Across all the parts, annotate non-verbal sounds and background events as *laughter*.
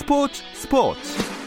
스포츠 스포츠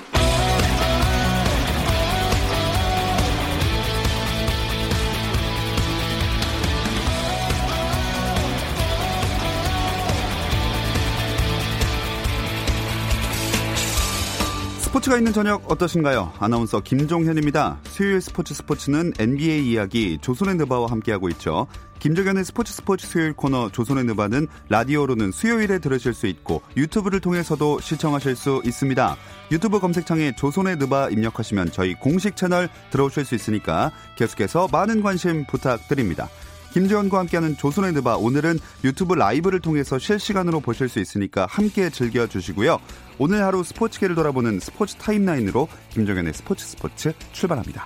스포츠가 있는 저녁 어떠신가요? 아나운서 김종현입니다. 수요일 스포츠 스포츠는 NBA 이야기 조선의 느바와 함께하고 있죠. 김종현의 스포츠 스포츠 수요일 코너 조선의 느바는 라디오로는 수요일에 들으실 수 있고 유튜브를 통해서도 시청하실 수 있습니다. 유튜브 검색창에 조선의 느바 입력하시면 저희 공식 채널 들어오실 수 있으니까 계속해서 많은 관심 부탁드립니다. 김지원과 함께하는 조선의 느바 오늘은 유튜브 라이브를 통해서 실시간으로 보실 수 있으니까 함께 즐겨주시고요. 오늘 하루 스포츠계를 돌아보는 스포츠 타임라인으로 김종현의 스포츠 스포츠 출발합니다.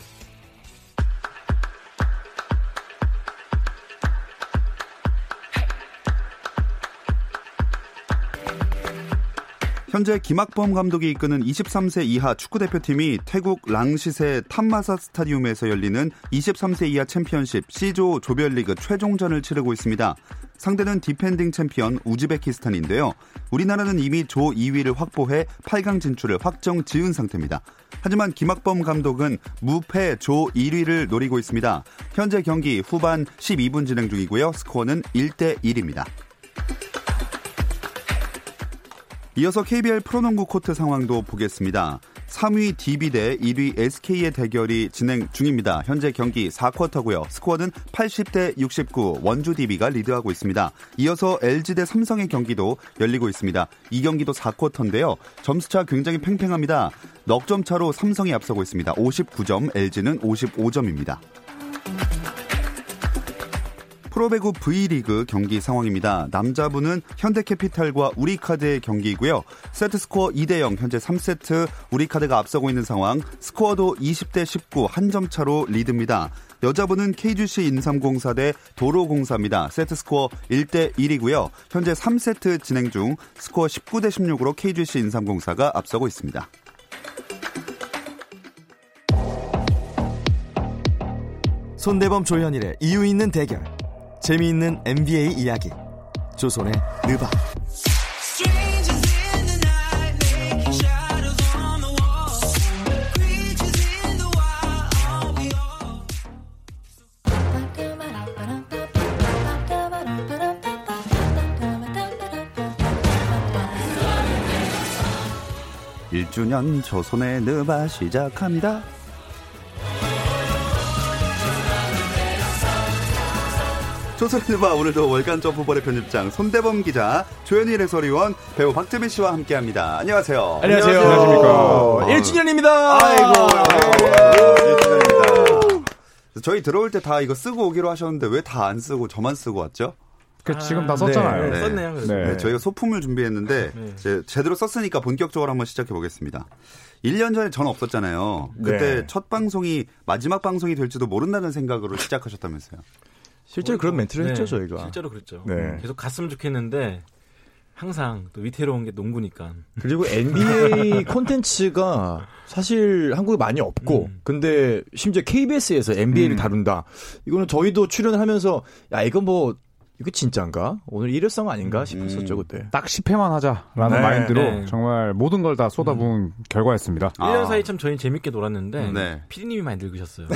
현재 김학범 감독이 이끄는 23세 이하 축구대표팀이 태국 랑시세 탐마사 스타디움에서 열리는 23세 이하 챔피언십 C조 조별리그 최종전을 치르고 있습니다. 상대는 디펜딩 챔피언 우즈베키스탄인데요. 우리나라는 이미 조 2위를 확보해 8강 진출을 확정 지은 상태입니다. 하지만 김학범 감독은 무패 조 1위를 노리고 있습니다. 현재 경기 후반 12분 진행 중이고요. 스코어는 1대 1입니다. 이어서 KBL 프로농구 코트 상황도 보겠습니다. 3위 DB 대 1위 SK의 대결이 진행 중입니다. 현재 경기 4쿼터고요. 스코어는 80대 69 원주 DB가 리드하고 있습니다. 이어서 LG 대 삼성의 경기도 열리고 있습니다. 이 경기도 4쿼터인데요. 점수차 굉장히 팽팽합니다. 넉 점 차로 삼성이 앞서고 있습니다. 59점, LG는 55점입니다. 프로배구 V리그 경기 상황입니다. 남자부는 현대캐피탈과 우리카드의 경기이고요. 세트 스코어 2대 0 현재 3세트 우리카드가 앞서고 있는 상황 스코어도 20대 19 한 점 차로 리드입니다. 여자부는 KGC 인삼공사 대 도로공사입니다. 세트 스코어 1대 1이고요. 현재 3세트 진행 중 스코어 19대 16으로 KGC 인삼공사가 앞서고 있습니다. 손대범 조현일의 이유 있는 대결 재미있는 NBA 이야기. 조선의 느바. 일주년 조선의 느바 시작합니다. 조선일보 오늘도 월간 점프볼의 편집장 손대범 기자, 조현일 해설위원, 배우 박재민 씨와 함께합니다. 안녕하세요. 안녕하세요. 안녕하십니까. 1주년입니다. 아이고, 네, 1주년입니다. 저희 들어올 때 다 이거 쓰고 오기로 하셨는데 왜 다 안 쓰고 저만 쓰고 왔죠? 그 지금 다 썼잖아요. 네. 썼네요. 그래서. 네. 네, 저희가 소품을 준비했는데 네. 제대로 썼으니까 본격적으로 한번 시작해 보겠습니다. 1년 전에 전 없었잖아요. 그때 네. 첫 방송이 마지막 방송이 될지도 모른다는 생각으로 시작하셨다면서요. 실제로 그런 멘트를 네, 했죠, 저희가. 실제로 그랬죠. 네. 계속 갔으면 좋겠는데 항상 또 위태로운 게 농구니까. 그리고 NBA *laughs* 콘텐츠가 사실 한국에 많이 없고, 음. 근데 심지어 KBS에서 NBA를 음. 다룬다. 이거는 저희도 출연을 하면서, 야, 이거 뭐, 이거 진짜인가? 오늘 일회성 아닌가 싶었었죠, 음. 그때. 딱 10회만 하자라는 네, 마인드로 네. 정말 모든 걸 다 쏟아부은 결과였습니다. 아. 1년 사이 참 저희 재밌게 놀았는데 네. 피디님이 많이 늙으셨어요. 네,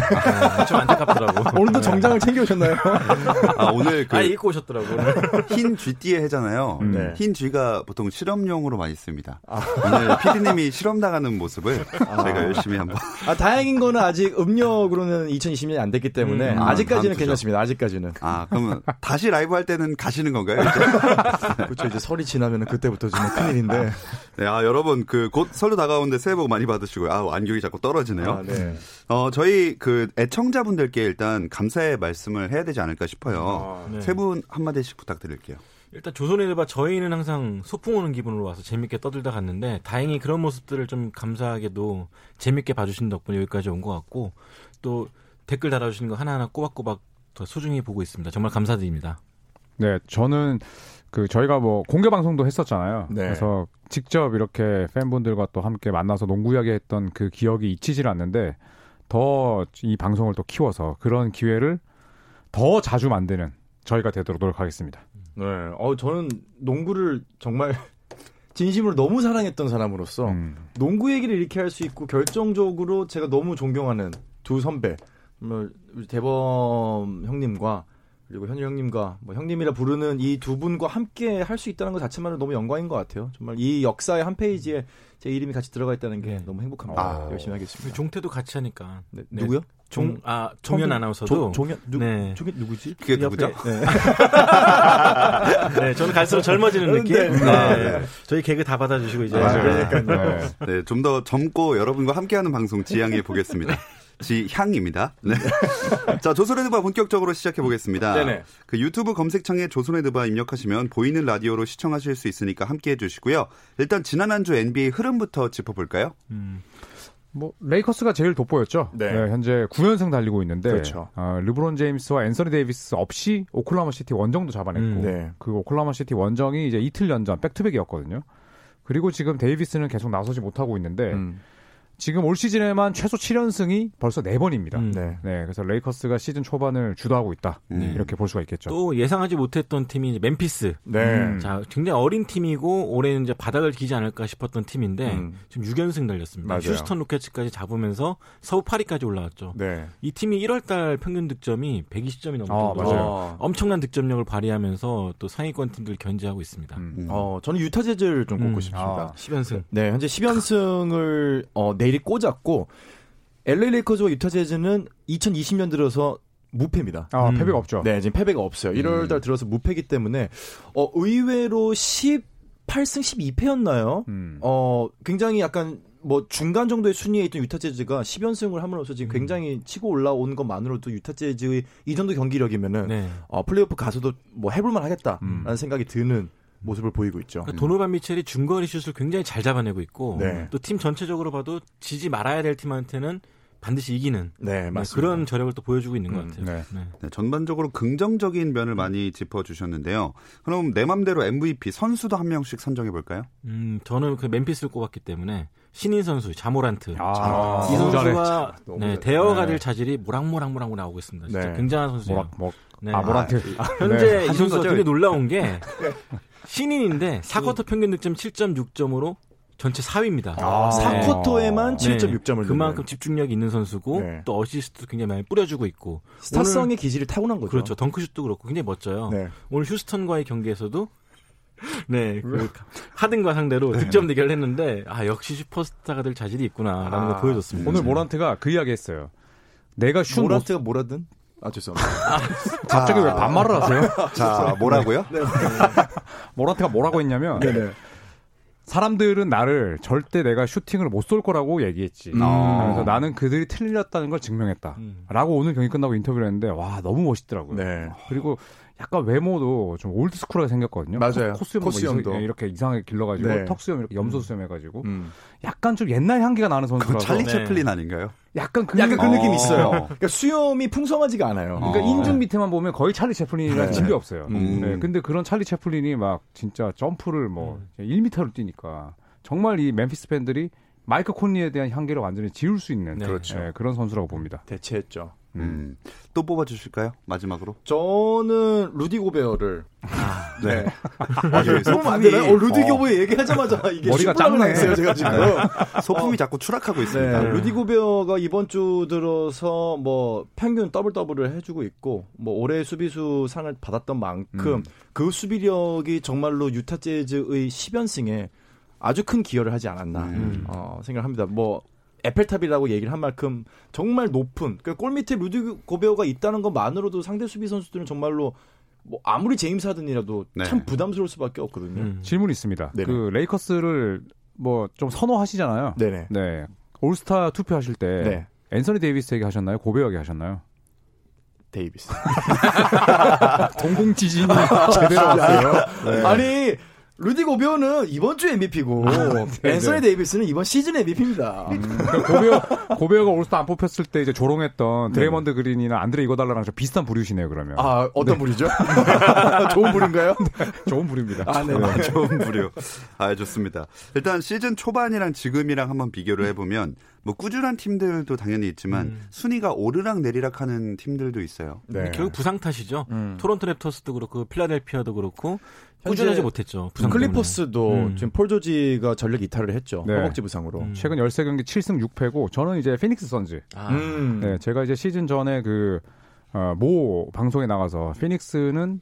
좀 안타깝더라고. *laughs* 오늘도 정장을 챙겨오셨나요? *laughs* 아, 오늘 그아 입고 오셨더라고. *laughs* 흰 쥐띠에 해잖아요. 음. 네. 흰 쥐가 보통 실험용으로 많이 씁니다. 오늘 PD님이 실험 나가는 모습을 저희가 열심히 한번. 아, 다행인 거는 아직 음력으로는 2020년이 안 됐기 때문에, 음, 아직까지는 괜찮습니다, 아직까지는. 아, 그러면 다시 라이브 할 때는 가시는 건가요? *laughs* 그렇죠, 이제 설이 지나면 그때부터 좀 큰일인데. 네, 아, 여러분, 그, 곧 설도 다가오는데 새해 복 많이 받으시고요. 아, 안경이 자꾸 떨어지네요. 아, 네. 어, 저희 그 애청자분들께 일단 감사의 말씀을 해야 되지 않을까 싶어요. 네. 세분 한마디씩 부탁드릴게요. 일단 조선의 일바 저희는 항상 소풍 오는 기분으로 와서 재밌게 떠들다 갔는데 다행히 그런 모습들을 좀 감사하게도 재밌게 봐주신 덕분에 여기까지 온 것 같고 또 댓글 달아주시는 거 하나하나 꼬박꼬박 더 소중히 보고 있습니다. 정말 감사드립니다. 네, 저는 그 저희가 뭐 공개 방송도 했었잖아요. 네. 그래서 직접 이렇게 팬분들과 또 함께 만나서 농구 이야기했던 그 기억이 잊히질 않는데 더 이 방송을 또 키워서 그런 기회를 더 자주 만드는 저희가 되도록 노력하겠습니다. 네. 어, 저는 농구를 정말 *laughs* 진심으로 너무 사랑했던 사람으로서 음. 농구 얘기를 이렇게 할 수 있고 결정적으로 제가 너무 존경하는 두 선배, 뭐 대범 형님과 그리고 현일 형님과 뭐 형님이라 부르는 이 두 분과 함께 할 수 있다는 것 자체만으로 너무 영광인 것 같아요. 정말 이 역사의 한 페이지에 제 이름이 같이 들어가 있다는 게 너무 행복합니다. 아. 열심히 하겠습니다. 종태도 같이 하니까. 네, 네. 누구요? 종, 아, 종현 아나운서도. 조, 종현 누, 네. 종현 누구지? 그게 누구죠? 네. *laughs* 네, 저는 갈수록 젊어지는 느낌. 네. 네. 아, 네. 저희 개그 다 받아주시고 이제. 맞아요. 네. 네. 네, 좀 더 젊고 여러분과 함께하는 방송 지향해 보겠습니다. *laughs* 지향입니다. 네. *laughs* 자, 조선의 드바 본격적으로 시작해 보겠습니다. 네네. 그 유튜브 검색창에 조선의 드바 입력하시면 보이는 라디오로 시청하실 수 있으니까 함께 해 주시고요. 일단 지난 한 주 NBA 흐름부터 짚어 볼까요? 음. 뭐 레이커스가 제일 돋보였죠. 네. 네, 현재 9연승 달리고 있는데 그렇죠. 어, 르브론 제임스와 앤서니 데이비스 없이 오클라호마 시티 원정도 잡아냈고 음, 네. 그 오클라호마 시티 원정이 이제 이틀 연전 back-to-back이었거든요. 그리고 지금 데이비스는 계속 나서지 못하고 있는데 음. 지금 올 시즌에만 최소 7연승이 벌써 4번입니다. 음. 네. 네, 그래서 레이커스가 시즌 초반을 주도하고 있다. 음. 이렇게 볼 수가 있겠죠. 또 예상하지 못했던 팀이 이제 멤피스. 네. 음. 자, 굉장히 어린 팀이고 올해는 이제 바닥을 기지 않을까 싶었던 팀인데 음. 지금 6연승 달렸습니다. 맞아요. 휴스턴 로켓츠까지 잡으면서 서부 8위까지 올라왔죠. 네. 이 팀이 1월 달 평균 득점이 120점이 넘을 아, 맞아요. 엄청난 득점력을 발휘하면서 또 상위권 팀들 견제하고 있습니다. 음. 음. 어, 저는 유타 재즈를 좀 꼽고 음. 싶습니다. 아. 10연승. 네, 현재 10연승을 어, 내 일이 꽂았고 LA 레이커즈와 유타 재즈는 2020년 들어서 무패입니다. 아, 음. 패배가 없죠. 네, 지금 패배가 없어요. 1월 달 들어서 무패기 때문에 어, 의외로 18승 12패였나요? 음. 어, 굉장히 약간 뭐 중간 정도의 순위에 있던 유타 재즈가 10연승을 함으로써 지금 굉장히 치고 올라온 것만으로도 유타 재즈의 이 정도 경기력이면은 네. 어, 플레이오프 가서도 뭐 해볼만 하겠다라는 음. 생각이 드는 모습을 보이고 있죠. 그러니까 도노반 미첼이 중거리 슛을 굉장히 잘 잡아내고 있고 네. 또팀 전체적으로 봐도 지지 말아야 될 팀한테는 반드시 이기는 네, 네, 맞습니다. 그런 저력을 또 보여주고 있는 것 음, 같아요. 네. 네. 네, 전반적으로 긍정적인 면을 많이 짚어주셨는데요. 그럼 내 맘대로 MVP 선수도 한 명씩 선정해 볼까요? 음, 저는 그 멤피스를 꼽았기 때문에 신인 선수 자모란트 아, 이 잘해. 선수가 너무 네, 잘해. 대어가 네. 될 자질이 모락모락모락 나오고 있습니다. 진짜 네. 굉장한 선수예요. 뭐라, 뭐, 네. 아, 모란트. 현재 네. 이 선수가 거죠? 되게 놀라운 게 *laughs* 신인인데 4쿼터 평균 득점 7.6점으로 전체 4위입니다. 아. 4쿼터에만 네. 7.6점을 그만큼 집중력이 있는 선수고 네. 또 어시스트도 굉장히 많이 뿌려주고 있고 스타성의 기질이 타고난 거죠. 그렇죠. 덩크슛도 그렇고 굉장히 멋져요. 네. 오늘 휴스턴과의 경기에서도 *laughs* 네, 그 하든과 상대로 득점 대결을 했는데 아 역시 슈퍼스타가 될 자질이 있구나라는 아, 걸 보여줬습니다. 오늘 모란트가 그 이야기 했어요. 내가 슛 못, 모란트가 뭐라든 아 죄송합니다. 갑자기 왜 반말을 하세요? 자, 뭐라고요? 모란트가 뭐라고 했냐면 네네. 사람들은 나를 절대 내가 슈팅을 못 쏠 거라고 얘기했지. 음. 그래서 나는 그들이 틀렸다는 걸 증명했다. 음. 라고 오늘 경기 끝나고 인터뷰를 했는데 와 너무 멋있더라고요. 네. 그리고 약간 외모도 좀 올드스쿨하게 생겼거든요. 맞아요. 코, 스염 코스염도. 이렇게 이상하게 길러가지고 네. 턱수염 이렇게 염소수염 해가지고 음. 약간 좀 옛날 향기가 나는 선수라서 찰리 네. 채플린 아닌가요? 약간 그 약간 그 어. 느낌 이 있어요. 그러니까 수염이 풍성하지가 않아요. 어. 그러니까 인중 밑에만 보면 거의 찰리 채플린이라는 네. 집이 없어요. 음. 네, 근데 그런 찰리 채플린이 막 진짜 점프를 뭐 1m를 뛰니까 정말 이 멤피스 팬들이 마이크 콘리에 대한 향기를 완전히 지울 수 있는 네. 그렇죠. 네, 그런 선수라고 봅니다. 대체했죠. 음. 또 뽑아주실까요? 마지막으로. 저는 루디 고베어를 네. 소품 안 되나요? 어, 루디 고베어 얘기하자마자 이게 머리가. 나왔어요, 제가 지금. *laughs* 소품이 자꾸 추락하고 네, 있습니다. 루디 고베어가 이번 주 들어서 뭐 평균 double double을 해주고 있고 뭐 올해 수비수 상을 받았던 만큼 음. 그 수비력이 정말로 유타 재즈의 10연승에 아주 큰 기여를 하지 않았나 음. 어, 생각합니다. 뭐 에펠탑이라고 얘기를 한 만큼 정말 높은 그 골 밑에 루디 고베어가 있다는 것만으로도 상대 수비 선수들은 정말로 뭐 아무리 제임스 하든이라도 네. 참 부담스러울 수밖에 없거든요. 음. 질문이 있습니다. 네네. 그 레이커스를 뭐 좀 선호하시잖아요. 네네. 네. 올스타 투표하실 때 네. 앤서니 데이비스에게 하셨나요? 고베어에게 하셨나요? 데이비스. *laughs* 동공 지진이 *laughs* 제대로 왔어요. 네. 아니 루디 고베어는 이번 주 MVP고 앤서니 데이비스는 이번 시즌 MVP입니다. 그러니까 고베어 고베어가 올스타 안 뽑혔을 때 이제 조롱했던 드레이먼드 그린이나 안드레 이궈달라랑 좀 비슷한 부류시네요. 그러면 아 어떤 분이죠? *laughs* *laughs* 좋은 분인가요? 좋은 부류입니다. 아, 네. 아, 좋은 부류. 아, 좋습니다. 일단 시즌 초반이랑 지금이랑 한번 비교를 해보면 뭐 꾸준한 팀들도 당연히 있지만 음. 순위가 오르락 내리락 하는 팀들도 있어요. 네. 결국 부상 탓이죠. 음. 토론토 랩터스도 그렇고 필라델피아도 그렇고 꾸준하지 못했죠. 부상 클리퍼스도. 음. 지금 폴 조지가 전력 이탈을 했죠. 네. 허벅지 부상으로. 음. 최근 13경기 7승 6패고 저는 이제 피닉스 선즈. 아, 음. 네, 제가 이제 시즌 전에 그, 어, 모 방송에 나가서 피닉스는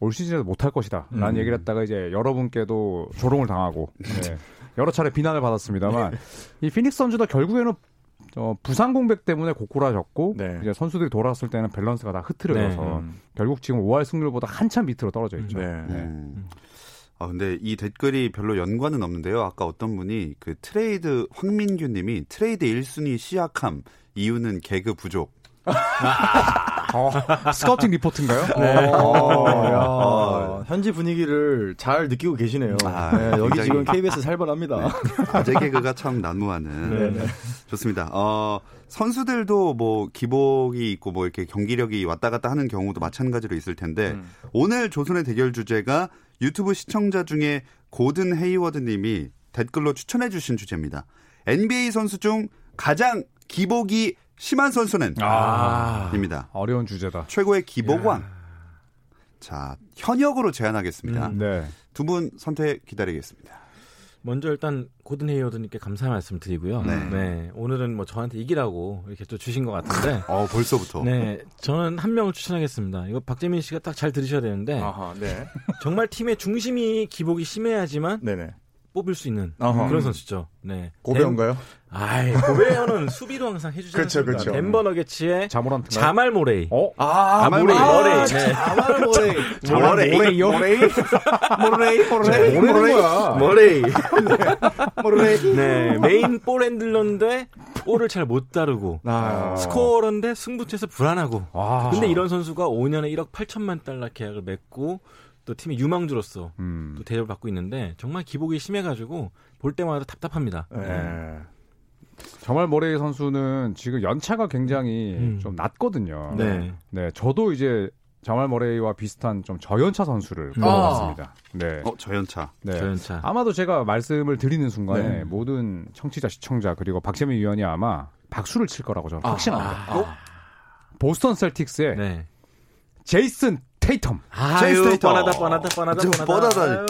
올 시즌에도 못할 것이다. 라는 음. 얘기를 했다가 이제 여러분께도 조롱을 당하고, 네, 여러 차례 비난을 받았습니다만, *laughs* 이 피닉스 선즈도 결국에는 어, 부상 공백 때문에 고꾸라졌고, 네. 이제 선수들이 돌아왔을 때는 밸런스가 다 흐트러져서, 음. 결국 지금 5할 승률보다 한참 밑으로 떨어져 있죠. 네. 음. 아 근데 이 댓글이 별로 연관은 없는데요. 아까 어떤 분이 그 트레이드 황민규 님이 트레이드 1순위 시아캄 이유는 개그 부족. *laughs* 어, 스카우팅 리포트인가요? 네. 어, 야, 어. 현지 분위기를 잘 느끼고 계시네요. 아, 네, 여기 지금 KBS 살벌합니다. 아재 개그가 참 난무하는. 네네. 좋습니다. 어, 선수들도 뭐 기복이 있고 뭐 이렇게 경기력이 왔다 갔다 하는 경우도 마찬가지로 있을 텐데 음. 오늘 조선의 대결 주제가 유튜브 시청자 중에 고든 헤이워드 님이 댓글로 추천해 주신 주제입니다. NBA 선수 중 가장 기복이 심한 선수는 아. 입니다. 어려운 주제다. 최고의 기복왕. 자, 현역으로 제안하겠습니다. 음. 네. 두분 선택 기다리겠습니다. 먼저 일단 고든 헤이워드님께 감사 말씀 드리고요. 네. 네. 오늘은 뭐 저한테 이기라고 이렇게 또 주신 것 같은데. *laughs* 어, 벌써부터. 네, 저는 한 명을 추천하겠습니다. 이거 박재민 씨가 딱 잘 들으셔야 되는데 아하, 네. 정말 팀의 중심이 기복이 심해야지만 네네. 뽑을 수 있는 아하. 그런 선수죠. 네. 고베어인가요? 아이, 고베어는 수비로 항상 해주지 그렇죠, 않습니까? 그렇죠. 덴버 너게츠의 자모란트. 자말 머레이. 어? 아, 자말 머레이, 머레이. 머레이. 네. 자말 머레이. *laughs* 자말 머레이요? 머레이? 머레이? 머레이? 거야. 머레이. *laughs* 머레이? 네, main ball handler인데 볼을 잘 못 다루고 아, scorer인데 승부처에서 불안하고. 아. 근데 이런 선수가 5년에 1억 8천만 달러 계약을 맺고 또 팀의 유망주로서 음. 또 대접을 받고 있는데 정말 기복이 심해가지고 볼 때마다 답답합니다. 네. 정말 모레이 선수는 지금 연차가 굉장히 음. 좀 낮거든요. 네. 네, 저도 이제 자말 머레이와 비슷한 좀 저연차 선수를 음. 뽑아봤습니다. 네. 어, 저연차. 네. 저연차. 아마도 제가 말씀을 드리는 순간에 네. 모든 청취자, 시청자 그리고 박재민 위원이 아마 박수를 칠 거라고 저는 확신합니다. 아, 보스턴 셀틱스의 네. 제이슨 테이텀. 아유, 테이텀. 뻔하다, 뻔하다, 뻔하다, 좀 뻔하다. 뻔하다. 아유,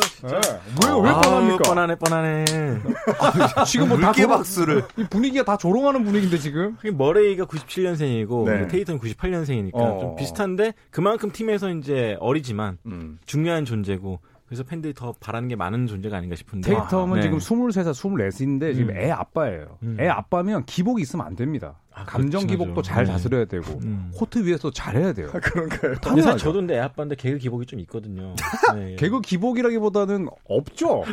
왜요? 왜 아유, 뻔합니까? 뻔하네, 뻔하네. *laughs* 지금 뭐다 물개 박수를. 이 분위기가 다 조롱하는 분위기인데 지금. 머레이가 97년생이고 네. 테이텀 98년생이니까 어. 좀 비슷한데 그만큼 팀에서 이제 어리지만 음. 중요한 존재고 그래서 팬들이 더 바라는 게 많은 존재가 아닌가 싶은데. 테이텀은 네. 지금 23살, 24인데 지금 음. 애 아빠예요. 음. 애 아빠면 기복이 있으면 안 됩니다. 아, 감정 기복도. 잘 네. 다스려야 되고 음. 코트 위에서 잘해야 돼요. 아, 그런가요? 사실 저도 근데 애 아빠인데 개그 기복이 좀 있거든요. *laughs* 네. 개그 기복이라기보다는 없죠.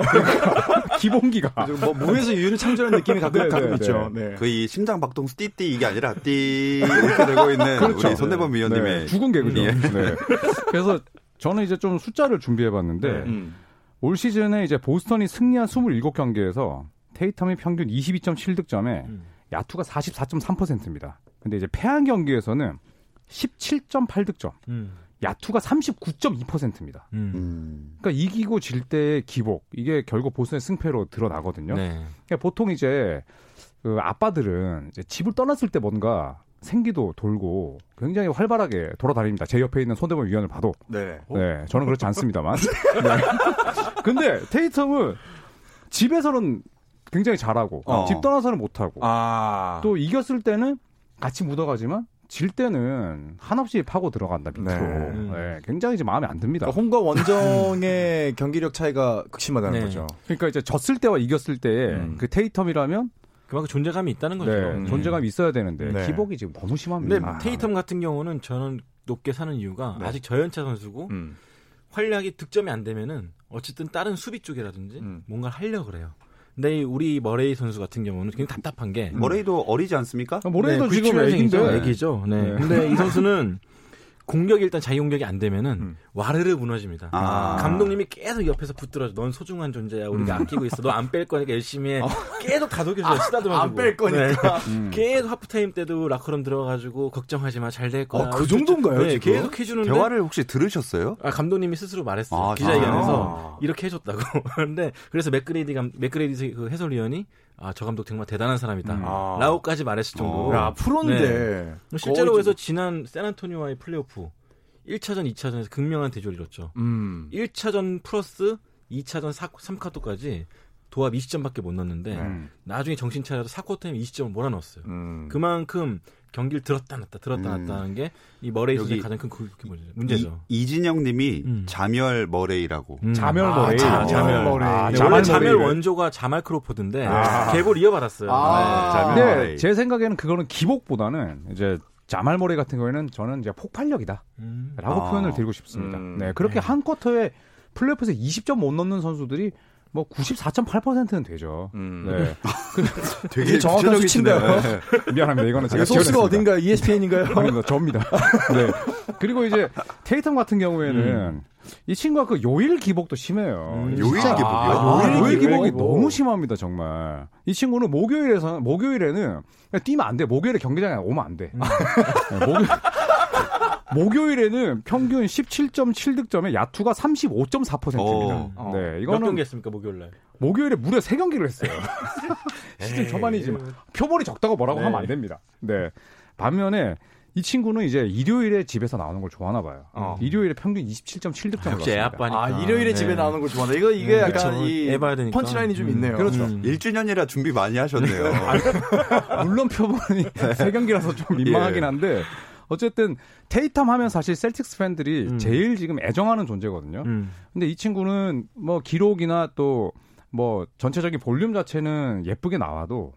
*laughs* 기본기가. 지금 뭐 무에서 유를 창조하는 느낌이 가끔, 네, 가끔 네, 있죠. 네. 거의 심장 박동수 띠띠 이게 아니라 띠 이렇게 되고 있는 우리 손대범 위원님의 네, 죽은 개그죠. 예. 네. 그래서 저는 이제 좀 숫자를 준비해 봤는데 음. 올 시즌에 이제 보스턴이 승리한 27경기에서 테이텀이 평균 22.7득점에 음. 야투가 44.3%입니다. 근데 이제 패한 경기에서는 17.8득점, 음. 야투가 39.2%입니다. 음. 음. 그러니까 이기고 질 때의 기복 이게 결국 보스턴의 승패로 드러나거든요. 네. 그러니까 보통 이제 그 아빠들은 이제 집을 떠났을 때 뭔가 생기도 돌고 굉장히 활발하게 돌아다닙니다. 제 옆에 있는 손대범 위원을 봐도. 네. 네, 저는 그렇지 않습니다만. *laughs* 네. 근데 테이텀은 집에서는 굉장히 잘하고 어. 집 떠나서는 못하고 아. 또 이겼을 때는 같이 묻어가지만 질 때는 한없이 파고 들어간다 밑으로. 네. 네, 굉장히 이제 마음에 안 듭니다. 그러니까 홈과 원정의 *laughs* 경기력 차이가 극심하다는 네. 거죠. 그러니까 이제 졌을 때와 이겼을 때의 음. 그 테이텀이라면 그만큼 존재감이 있다는 거죠. 네, 음. 존재감이 있어야 되는데 네. 기복이 지금 너무 근데 심합니다. 테이텀 같은 경우는 저는 높게 사는 이유가 네. 아직 저연차 선수고 음. 활약이 득점이 안 되면은 어쨌든 다른 수비 쪽이라든지 음. 뭔가 하려 고 그래요. 근데 이 우리 머레이 선수 같은 경우는 굉장히 답답한 게 머레이도 어리지 않습니까? 모레이도 네, 지금 97년생이죠. 애기인데 애기죠. 네. 네. 근데 이 선수는 공격이 일단 자기 공격이 안 되면은 음. 와르르 무너집니다. 아. 감독님이 계속 옆에서 붙들어줘. 넌 소중한 존재야. 우리가 아끼고 있어. 너 안 뺄 거니까 열심히 해. 계속 다독여줘요. 쓰다듬어주고. 안 뺄 거니까. 음. 계속 하프타임 때도 라커룸 들어가가지고 걱정하지 마. 잘 될 거야. 어, 그 정도인가요, 네, 지금? 계속 해주는데. 대화를 혹시 들으셨어요? 아, 감독님이 스스로 말했어요. 아, 기자회견에서 아. 이렇게 해줬다고. *laughs* 그런데 그래서 맥그레이디 감 맥그레이디 그 해설위원이 아 저 감독 정말 대단한 사람이다. 음. 아. 라고까지 말했을 정도로 야, 프로인데. 실제로 거의 그래서 지난 샌안토니오와의 플레이오프 1차전, 2차전에서 극명한 대조를 이뤘죠. 음. 1차전 플러스 2차전 4, 3쿼터까지 도합 20점밖에 못 넣었는데 음. 나중에 정신 차려서 4쿼터에 20점을 몰아넣었어요. 음. 그만큼 경기를 들었다 놨다 들었다 음. 놨다 하는 게 이 머레이 선수의 가장 큰 그- 그 문제- 문제죠. 이, 진영 님이 음. 자멸 머레이라고. 음. 자멸 아, 머레이. 자- 자멸 머레이. 아, 네, 자멸 원래 자멸. 원조가 자말 크로포드인데 아. 계볼 이어받았어요. 아. 자멸 근데 머레이. 제 생각에는 그거는 기복보다는 이제 자말 머레이 같은 경우에는 저는 이제 폭발력이다. 음. 라고 아. 표현을 드리고 싶습니다. 음. 네, 그렇게 네. 한 쿼터에 플레이오프에서 20점 못 넣는 선수들이 뭐 94.8%는 되죠. 음. 네. *laughs* 되게 정확한 구체적이시네요. 수치인가요? 미안합니다. 이거는 제가 소스가. 어딘가 ESPN인가요? *laughs* 아닙니다. 접니다. 네. 그리고 이제 테이텀 같은 경우에는 이 친구가 그 요일 기복도 심해요. 음, 요일 진짜. 기복이요? 아, 요일 요일 기복. 기복이 너무 심합니다, 정말. 이 친구는 목요일에서 목요일에는 뛰면 안 돼. 목요일에 경기장에 오면 안 돼. *laughs* 네, 목요, 목요일에는 평균 17.7득점에 야투가 35.4%입니다. 어. 네, 몇 이거는 경기 했습니까 목요일 날? 목요일에 무려 3경기를 했어요. *laughs* 시즌 초반이지만 표본이 적다고 뭐라고 네. 하면 안 됩니다. 네. 반면에 이 친구는 이제 일요일에 집에서 나오는 걸 좋아하나 봐요. 어. 일요일에 평균 27.7득점을 역시 애 아빠니까. 아, 일요일에 네. 집에 나오는 걸 좋아한다. 이거 이게 음, 약간 그쵸. 이애 봐야 되니까. 펀치라인이 좀 음, 있네요. 그렇죠. 음. 1주년이라 준비 많이 하셨네요. *laughs* 물론 표본이 세 경기라서 좀 민망하긴 예. 한데 어쨌든 테이텀 하면 사실 셀틱스 팬들이 음. 제일 지금 애정하는 존재거든요. 음. 근데 이 친구는 뭐 기록이나 또 뭐 전체적인 볼륨 자체는 예쁘게 나와도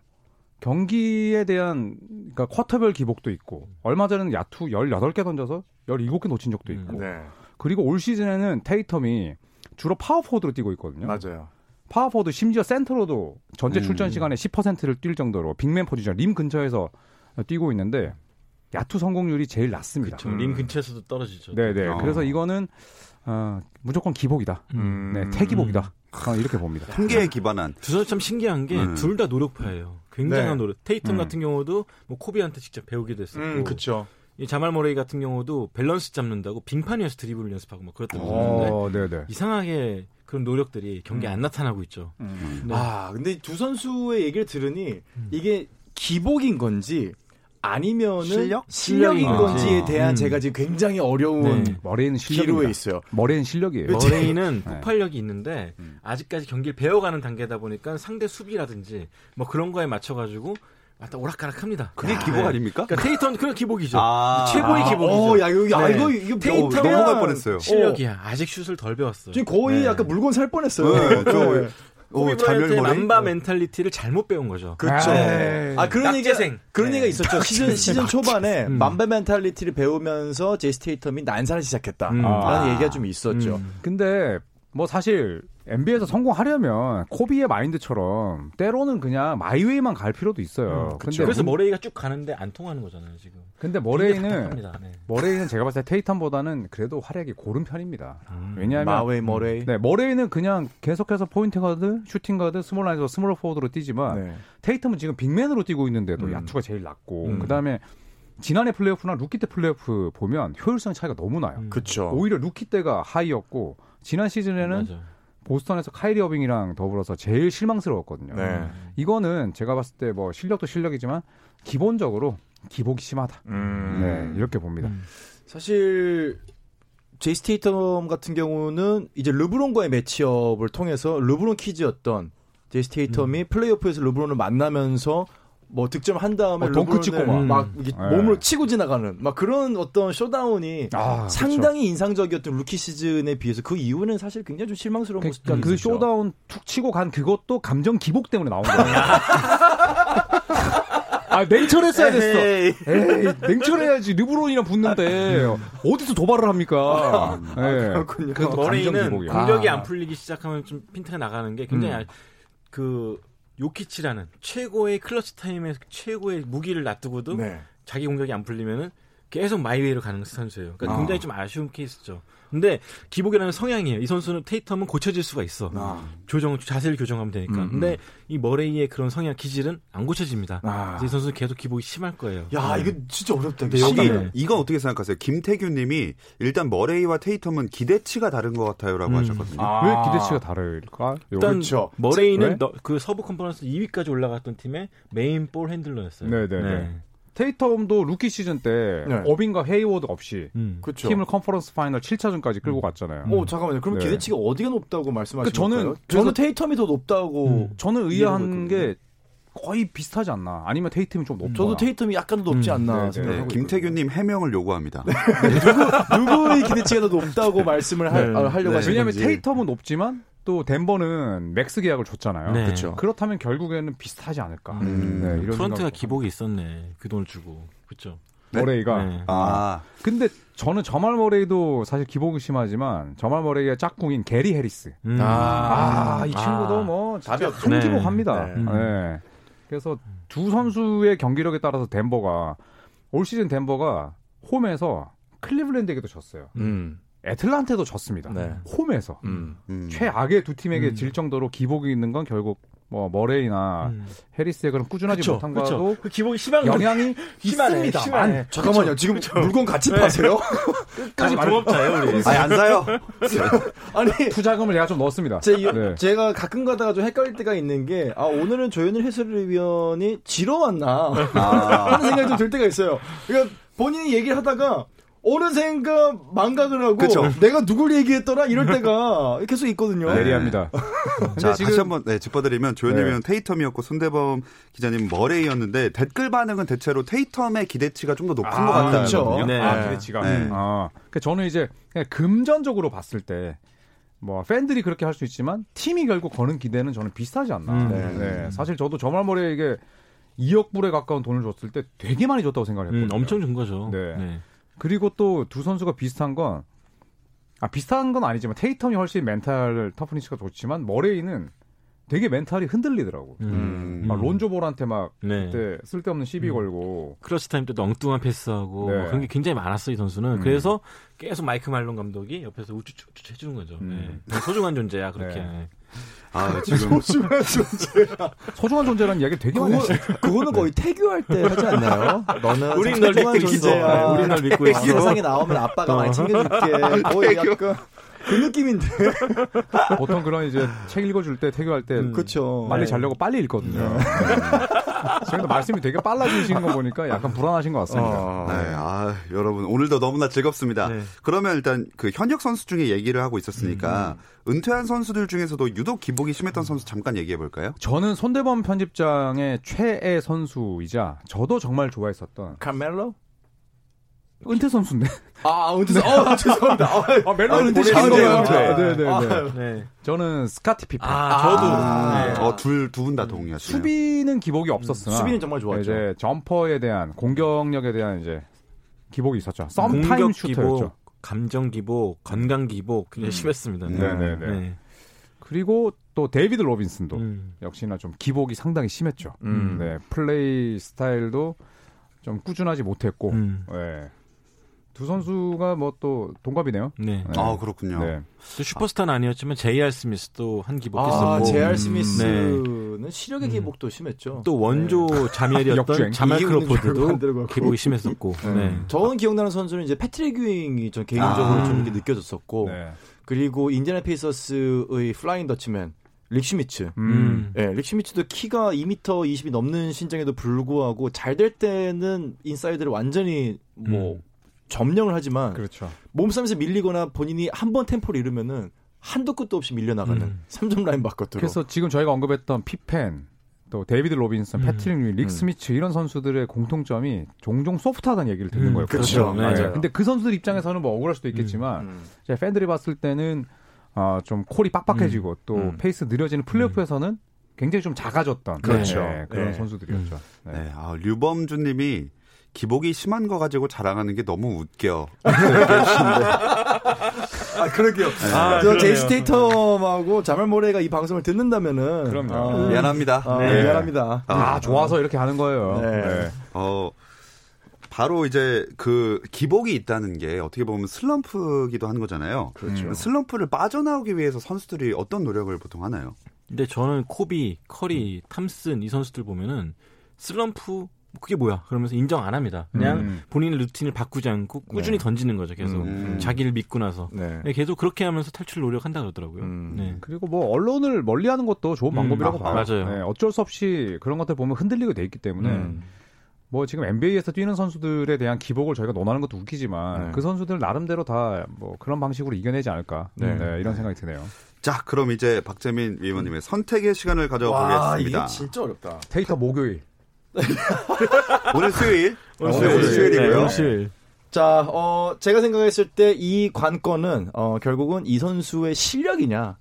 경기에 대한 그러니까 쿼터별 기복도 있고 얼마 전에는 야투 18개 던져서 17개 놓친 적도 있고 네. 그리고 올 시즌에는 테이텀이 주로 파워포워드로 뛰고 있거든요. 맞아요. 파워포워드 심지어 센터로도 전체 음. 출전 시간의 10%를 뛸 정도로 big man 포지션 림 근처에서 뛰고 있는데 야투 성공률이 제일 낮습니다. 그쵸. 림 근처에서도 떨어지죠. 네네. 어. 그래서 이거는 어, 무조건 기복이다. 음. 네, 태기복이다. 저는 이렇게 봅니다. 통계에 기반한. 두 선수 참 신기한 게 음. 둘다 노력파예요. 굉장한 네. 노력. 테이텀 음. 같은 경우도 뭐 코비한테 직접 배우기도 했었고. 음, 그쵸. 이 자말 머레이 같은 경우도 밸런스 잡는다고 빙판 위에서 드리블을 연습하고 막 그랬던 분인데 어, 네네. 이상하게 그런 노력들이 경기에 안 나타나고 있죠. 음. 네. 아, 근데 두 선수의 얘기를 들으니 음. 이게 기복인 건지 아니면은 실력? 실력인 실력인 건지에 건지. 대한 음. 제가 지금 굉장히 어려운 네. 머레이는 기로에. 있어요. 머레이는 실력이에요. 머레이는 네. 폭발력이 있는데 음. 아직까지 경기를 배워가는 단계다 보니까 상대 수비라든지 뭐 그런 거에 맞춰가지고 왔다 오락가락합니다. 그게 야, 기복 네. 아닙니까? 그러니까 테이텀 그런 기복이죠. 아. 최고의 아, 기복이죠. 어, 야, 이거, 아, 네. 이거, 이거 테이텀 어, 넘어갈 뻔했어요. 실력이야. 아직 슛을 덜 배웠어요. 지금 거의 네. 약간 물건 살 뻔했어요. 네, 저- 네. 오, 코비 브라이언트의. Mamba mentality를 잘못 배운 거죠. 그렇죠. 아 그런 얘기가. 그런 네. 얘기가 있었죠. 시즌 시즌 초반에 음. Mamba mentality를 배우면서 제이슨 테이텀이 난사를 시작했다. 음. 라는 아. 얘기가 좀 있었죠. 음. 근데 뭐 사실 NBA에서 성공하려면 코비의 마인드처럼 때로는 그냥 my way만 갈 필요도 있어요. 음, 근데 그래서 문- 머레이가 쭉 가는데 안 통하는 거잖아요, 지금. 근데 되게 머레이는. 네. 머레이는 제가 봤을 때 테이텀보다는 그래도 활약이 고른 편입니다. 음. 왜냐하면 my way 머레이. 네, 머레이는 그냥 계속해서 포인트 가드, 슈팅 가드, small 라인업에서 스몰 포워드로 뛰지만 네. 테이텀은 지금 big man으로 뛰고 있는데도 음. 야투가 제일 낮고 음. 그다음에 지난해 플레이오프나 루키 때 플레이오프 보면 효율성 차이가 너무 나요. 음. 그쵸. 오히려 루키 때가 high였고 지난 시즌에는 맞아. 보스턴에서 카이리 어빙이랑 더불어서 제일 실망스러웠거든요. 네. 이거는 제가 봤을 때 뭐 실력도 실력이지만 기본적으로 기복이 심하다. 음. 네, 이렇게 봅니다. 음. 사실 제이슨 테이텀 같은 경우는 이제 르브론과의 matchup을 통해서 르브론 kids였던 제이슨 테이텀이 플레이오프에서 르브론을 만나면서 뭐 득점 한 다음에 어, 덩크 찍고 막. 막 이렇게 네. 몸으로 치고 지나가는 막 그런 어떤 showdown이 아, 상당히 인상적이었던 루키 시즌에 비해서 그 이후는 사실 굉장히 좀 실망스러운 모습이 그러니까 그. showdown 툭 치고 간 그것도 감정 기복 때문에 나온 거예요. *laughs* 아 냉철했어야 됐어. 에이. 에이, 냉철해야지. 르브론이랑 붙는데 어디서 도발을 합니까? 예. 그렇군요. 그래도 감정 머레이는 기복이야. 공격이 아. 안 풀리기 시작하면 좀 핀트가 나가는 게 굉장히 음. 알- 그 요키치라는 최고의 clutch time의 최고의 무기를 놔두고도 네. 자기 공격이 안 풀리면은 계속 my way로 가는 선수예요. 그러니까 아. 굉장히 좀 아쉬운 케이스죠. 근데 기복이라는 성향이에요. 이 선수는 테이텀은 고쳐질 수가 있어. 아. 조정 자세를 교정하면 되니까. 음, 음. 근데 이 머레이의 그런 성향 기질은 안 고쳐집니다. 아. 이 선수는 계속 기복이 심할 거예요. 야, 네. 이거 진짜 어렵다. 근데 이거. 여기- 이건, 네. 이건 어떻게 생각하세요? 김태규님이 일단 머레이와 테이텀은 기대치가 다른 것 같아요라고 음. 하셨거든요. 아. 왜 기대치가 다를까? 일단 그렇죠. 머레이는 왜? 너- 그 서부 컨퍼런스 2위까지 올라갔던 팀의 main ball handler였어요. 네네네. 테이텀도 루키 시즌 때 네. 어빙과 헤이워드 없이 음. 그렇죠. 팀을 conference final 7차전까지 끌고 갔잖아요. 어, 잠깐만요. 그럼 네. 기대치가 어디가 높다고 말씀하시는 그 저는- 거예요? 저는- 저는 테이텀이 더 높다고. 음. 저는 의아한. 게 거의 비슷하지 않나. 아니면 테이텀이 좀 높거나. 저도 테이텀이 약간 더 높지 음. 않나 네, 네. 네, 김태규님 해명을 요구합니다. *laughs* 있거든요. 누구의 기대치가 더 높다고 말씀을 할- 네. 아, 하려고 네. 하시는 왜냐하면. 테이텀은 높지만 또 덴버는 max 계약을 줬잖아요. 네. 그쵸. 그렇다면 결국에는 비슷하지 않을까. 음. 네, 이런 프런트가 생각- 기복이 있었네. 그 돈을 주고. 그렇죠. 머레이가. 네. 아, 근데 저는 자말 머레이도 사실 기복이 심하지만 자말 머레이의 짝꿍인 게리 해리스. 음. 아, 이 아. 친구도 뭐 답이 없죠. 한기복합니다. 네. 음. 네. 그래서 두 선수의 경기력에 따라서 덴버가 올 시즌 덴버가 홈에서 클리블랜드에게도 졌어요. 음. 애틀란타도 졌습니다. 네. 홈에서 음. 음. 최악의 두 팀에게 음. 질 정도로 기복이 있는 건 결국 뭐 머레이나 음. 해리스의 그런 꾸준하지 그쵸, 못한 그쵸. 거도 그 기복이 심한 거 영향이 *laughs* 심하네, 있습니다. 심하네. 잠깐만요. 지금 물건 같이 파세요? *laughs* 까지 동업자예요, 우리. 아니, 안 사요. *laughs* 아니, 투자금을 내가 좀 넣었습니다. 제, 이- 네. 제가 가끔 가다가 좀 헷갈릴 때가 있는 게, 아, 오늘은 조현일 해설위원이 지러 왔나? 아, 하는 생각이 좀 들 때가 있어요. 그러니까 본인이 얘기를 하다가, 어느샌가 망각을 하고, 그쵸. 내가 누굴 얘기했더라? 이럴 때가 계속 있거든요. 네. 예리합니다. *laughs* 자, 지금- 다시 한번 네, 짚어드리면 조현님은 네. 테이텀이었고 손대범 기자님 머레이였는데 댓글 반응은 대체로 테이텀의 기대치가 좀 더 높은 아, 것 같다는 그렇죠. 거든요. 네. 아, 기대치가. 네. 아, 그 저는 이제 그냥 금전적으로 봤을 때, 뭐 팬들이 그렇게 할 수 있지만 팀이 결국 거는 기대는 저는 비슷하지 않나. 음. 네. 네. 사실 저도 자말 머레이에게 2억 불에 가까운 돈을 줬을 때 되게 많이 줬다고 생각을 음, 했거든요. 엄청 준 거죠. 네. 그리고 또 두 선수가 비슷한 건, 아, 비슷한 건 아니지만 테이텀이 훨씬 mental toughness가 좋지만 머레이는 되게 mental이 흔들리더라고. 음. 막 론조볼한테 막 네. 그때 쓸데없는 시비 음. 걸고 clutch time 때도 엉뚱한 패스하고 네. 뭐 그런 게 굉장히 많았어요 이 선수는 음. 그래서 계속 마이크 말론 감독이 옆에서 우쭈쭈 우쭈쭈 해주는 거죠 음. 네. 소중한 존재야 그렇게 네. 아, 지금 소중한 존재. 소중한 존재라는 이야기 되게 많이 했어요. 그거는 거의 태교할 때 하지 않나요? 너는 우린 참널 소중한 믿고 존재야. 네, 우린 널 믿고 있어 세상에 나오면 아빠가 많이 챙겨줄게. *laughs* 거의 약간 그 느낌인데. 보통 그런 이제 책 읽어줄 때 태교할 때 그렇죠. 빨리 네. 자려고 빨리 읽거든요. 네. 지금도 말씀이 되게 빨라지시는 거 보니까 약간 불안하신 것 같습니다. 어. 네, 아, 여러분 오늘도 너무나 즐겁습니다. 네. 그러면 일단 그 현역 선수 중에 얘기를 하고 있었으니까 은퇴한 선수들 중에서도 유독 기복이 심했던 선수 잠깐 얘기해 볼까요? 저는 손대범 편집장의 최애 선수이자 저도 정말 좋아했었던 카멜로? 은퇴 선수인데. 아, 은퇴, 어, 죄송합니다. 아, 아, 멜로 은퇴. 은퇴. 아, 네네네. 아, 네. 저는 스카티 피펜. 아 저도 아. 네. 어, 둘, 두 분 다 동의하시네요. 수비는 기복이 없었으나 수비는 정말 좋았죠. 이제 jumper에 대한 공격력에 대한 이제 기복이 있었죠. sometime shooter였죠. 기복 감정 기복 건강 기복 굉장히 음. 심했습니다 네. 네네네. 네. 그리고 또 데이비드 로빈슨도 음. 역시나 좀 기복이 상당히 심했죠. 음. 네, 플레이 스타일도 좀 꾸준하지 못했고, 음. 네. 두 선수가 뭐 또 동갑이네요. 네. 네. 아, 그렇군요. 네. 또 슈퍼스타는 아니었지만 제이알 스미스도 한 기복했었고 아, 제알 음, 스미스는 시력의 음. 기복도 심했죠. 또 원조 *laughs* 자말이었던 역주행. 자말 크로포드도. 기복이 심했었고 *laughs* 네. 저는 기억나는 선수는 이제 패트릭 유잉이 전 개인적으로 아. 좀 느껴졌었고, 네. 그리고 인디애나 페이서스의 Flying Dutchman, 릭 슈미츠. 음. 음. 예, 릭 슈미츠도 키가 2m 20이 넘는 신장에도 불구하고 잘 될 때는 inside를 완전히 뭐 음. 점령을 하지만 그렇죠. 몸싸움에서 밀리거나 본인이 한 번 템포를 잃으면은 한도 끝도 없이 밀려나가는 음. 3점 라인 바깥으로. 그래서 지금 저희가 언급했던 피펜, 또 데이비드 로빈슨, 음. 패트릭 리, 릭 음. 스미츠 이런 선수들의 공통점이 종종 soft하다는 얘기를 듣는 음, 거예요. 그렇죠. 네. 맞아요. 근데 그 선수들 입장에서는 뭐 억울할 수도 있겠지만 음. 제 팬들이 봤을 때는 어, 좀 call이 빡빡해지고 또 음. 페이스 느려지는 플레이오프에서는 굉장히 좀 작아졌던 그렇죠. 네, 그런 네. 선수들이었죠. 네. 네, 아, 류범주님이 기복이 심한 거 가지고 자랑하는 게 너무 웃겨. *laughs* 아, 그러게요. 아, 저 그러네요. 제이슨 테이텀하고 자말 머레이가 이 방송을 듣는다면은 그럼요. 아, 미안합니다. 아, 네. 미안합니다. 아, 좋아서 이렇게 하는 거예요. 네. 네. 어, 바로 이제 그 기복이 있다는 게 어떻게 보면 슬럼프기도 한 거잖아요. 그렇죠. 슬럼프를 빠져나오기 위해서 선수들이 어떤 노력을 보통 하나요? 근데 저는 코비, 커리, 탐슨 이 선수들 보면은 슬럼프 뭐 그게 뭐야? 그러면서 인정 안 합니다. 그냥 음. 본인의 루틴을 바꾸지 않고 꾸준히 네. 던지는 거죠. 계속 음. 자기를 믿고 나서 네. 네, 계속 그렇게 하면서 탈출 노력한다 그러더라고요. 음. 네. 그리고 뭐 언론을 멀리하는 것도 좋은 음, 방법이라고 아, 봐요. 맞아요. 네, 어쩔 수 없이 그런 것들 보면 흔들리게 돼 있기 때문에 음. 뭐 지금 NBA에서 뛰는 선수들에 대한 기복을 저희가 논하는 것도 웃기지만 네. 그 선수들 나름대로 다 뭐 그런 방식으로 이겨내지 않을까 네. 네, 이런 생각이 드네요. 자, 그럼 이제 박재민 위원님의 선택의 시간을 가져보겠습니다. 진짜 어렵다. 테이터 목요일 *laughs* 오늘 수요일. 오늘 오늘 수요일. 수요일 이고요. 네, 수요일. 자, 어, 제가 생각했을 때 이 관건은 어, 결국은 이 선수의 실력이냐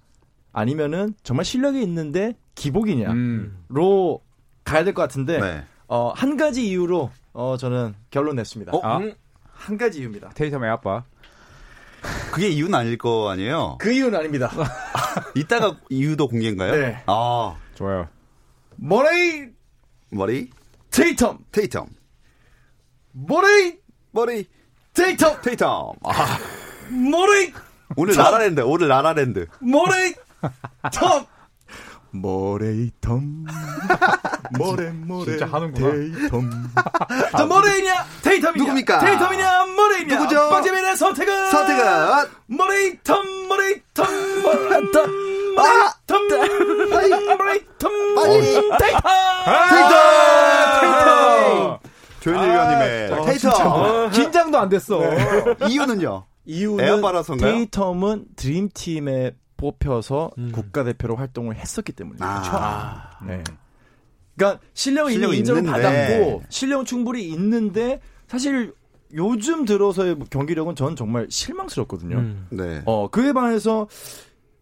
아니면은 정말 실력이 있는데 기복이냐로 음. 가야 될 것 같은데 네. 어, 한 가지 이유로 어, 저는 결론 냈습니다. 어? 아. 음, 한 가지 이유입니다. 테이텀의 아빠 그게 이유는 아닐 거 아니에요? 그 이유는 아닙니다. 이따가 이유도 공개인가요? 네. 아, 좋아요. 머레이 머리, 테이텀, 테이텀. 머레이 머리, 테이텀, 테이텀. 아, 머레이 오늘 라라랜드, 오늘 라라랜드. 머레이 텀, 머레이 텀, 머레 *laughs* 머레 진짜 하는구나. 테이텀. 자, 머레이냐 테이텀이냐 누굽니까? 테이텀이냐 머레이냐 누구죠? 박재민의 선택은 선택은 머레이텀 머레이텀 머레이텀 아! 머레이텀 머레이텀 빨리! 테이텀 테이텀! 조현일 테이텀. 긴장도 안 됐어. 이유는요? 이유는? 테이텀은 드림팀에 뽑혀서 음. 국가대표로 활동을 했었기 때문이죠. 아. 네. 그러니까 실력은 이미 인정을 있는데. 받았고 실력은 충분히 있는데 사실 요즘 들어서의 경기력은 저는 정말 실망스럽거든요. 음. 네. 어 그에 반해서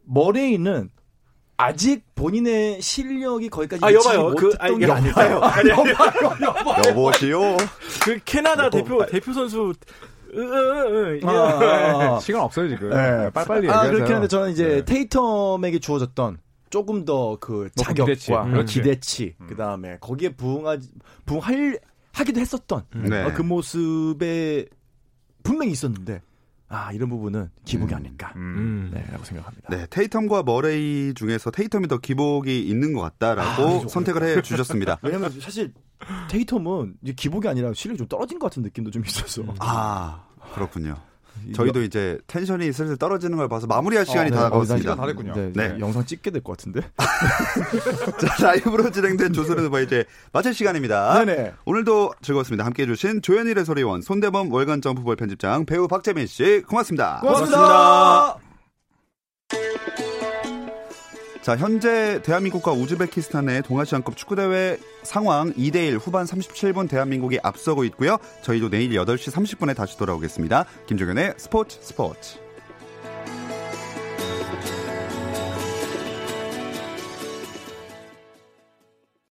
머레이는 아직 본인의 실력이 거기까지 아, 여봐요. 그, 아니, 게 여봐요. 아닐까요? *laughs* 여보시오. 그 캐나다 대표 대표 선수 으, 으, 으, 으. 아, 아, 아. 시간 없어요 지금. 네. 빨리빨리 아, 얘기하세요. 그렇긴 한데 저는 이제 네. 테이텀에게 주어졌던 조금 더 그 자격과 기대치. 그렇지. 기대치, 그 다음에 거기에 부응하지, 부응할, 하기도 했었던 네. 어, 그 모습에 분명히 있었는데, 아, 이런 부분은 기복이 음. 아닐까. 음. 네, 라고 생각합니다. 네, 테이텀과 머레이 중에서 테이텀이 더 기복이 있는 것 같다라고 아, 선택을 해 주셨습니다. *laughs* 왜냐면 사실 테이텀은 이제 기복이 아니라 실력이 좀 떨어진 것 같은 느낌도 좀 있어서. 아, 그렇군요. 저희도 이제 텐션이 슬슬 떨어지는 걸 봐서 마무리할 시간이 네. 다가왔습니다. 어, 나다 됐군요. 네, 네. 영상 찍게 될 것 같은데. *laughs* 자, 라이브로 진행된 조선의 누바 이제 마칠 시간입니다. 네네. 오늘도 즐거웠습니다. 함께 해주신 조현일 해설위원, 손대범 월간 점프볼 편집장, 배우 박재민 씨, 고맙습니다. 고맙습니다. 자, 현재 대한민국과 우즈베키스탄의 동아시안컵 축구대회 상황 2대1 후반 37분 대한민국이 앞서고 있고요. 저희도 내일 8시 30분에 다시 돌아오겠습니다. 김종현의 스포츠 스포츠.